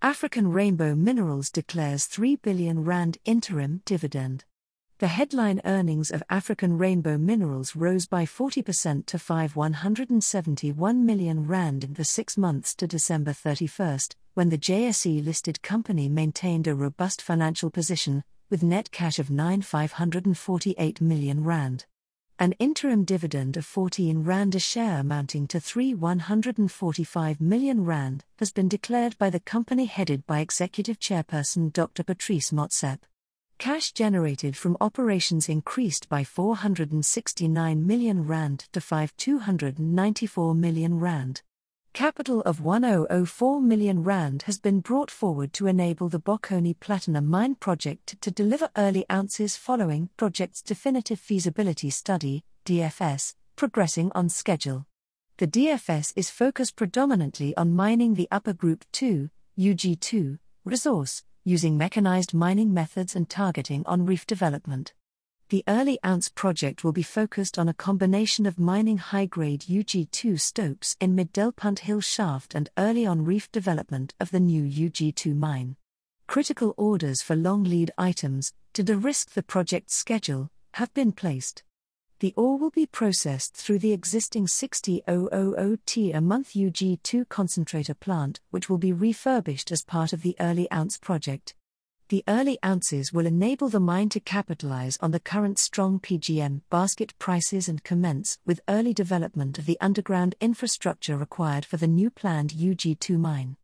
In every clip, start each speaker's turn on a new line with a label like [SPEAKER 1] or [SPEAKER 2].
[SPEAKER 1] African Rainbow Minerals declares 3 billion rand interim dividend. The headline earnings of African Rainbow Minerals rose by 40% to 5171 million rand in the 6 months to December 31st, when the JSE listed company maintained a robust financial position with net cash of 9548 million rand. An interim dividend of 14 Rand a share amounting to 3 145 million Rand has been declared by the company headed by Executive Chairperson Dr. Patrice Motsepe. Cash generated from operations increased by 469 million Rand to 5294 million Rand. Capital of 1004 million rand has been brought forward to enable the Bokoni Platinum Mine project to deliver early ounces following project's definitive feasibility study DFS progressing on schedule. The DFS is focused predominantly on mining the upper group 2 UG2 resource using mechanized mining methods and targeting on reef development. The early ounce project will be focused on a combination of mining high grade UG2 stopes in Middelpunt Hill shaft and early on reef development of the new UG2 mine. Critical orders for long lead items, to de risk the project's schedule, have been placed. The ore will be processed through the existing 60,000T a month UG2 concentrator plant, which will be refurbished as part of the early ounce project. The early ounces will enable the mine to capitalize on the current strong PGM basket prices and commence with early development of the underground infrastructure required for the new planned UG2 mine.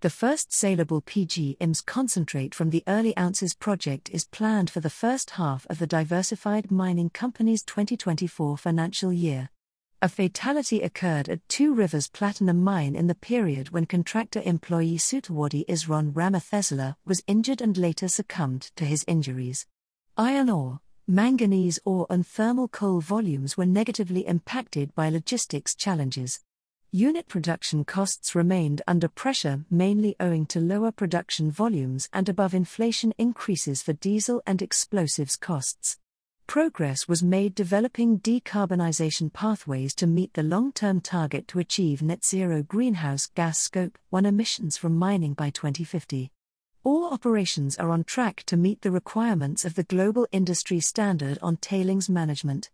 [SPEAKER 1] The first saleable PGMs concentrate from the early ounces project is planned for the first half of the Diversified Mining Company's 2024 financial year. A fatality occurred at Two Rivers Platinum Mine in the period when contractor employee Sutawadi Isron Ramathesala was injured and later succumbed to his injuries. Iron ore, manganese ore, and thermal coal volumes were negatively impacted by logistics challenges. Unit production costs remained under pressure mainly owing to lower production volumes and above inflation increases for diesel and explosives costs. Progress was made developing decarbonisation pathways to meet the long term target to achieve net zero greenhouse gas scope 1 emissions from mining by 2050. All operations are on track to meet the requirements of the Global Industry Standard on Tailings Management.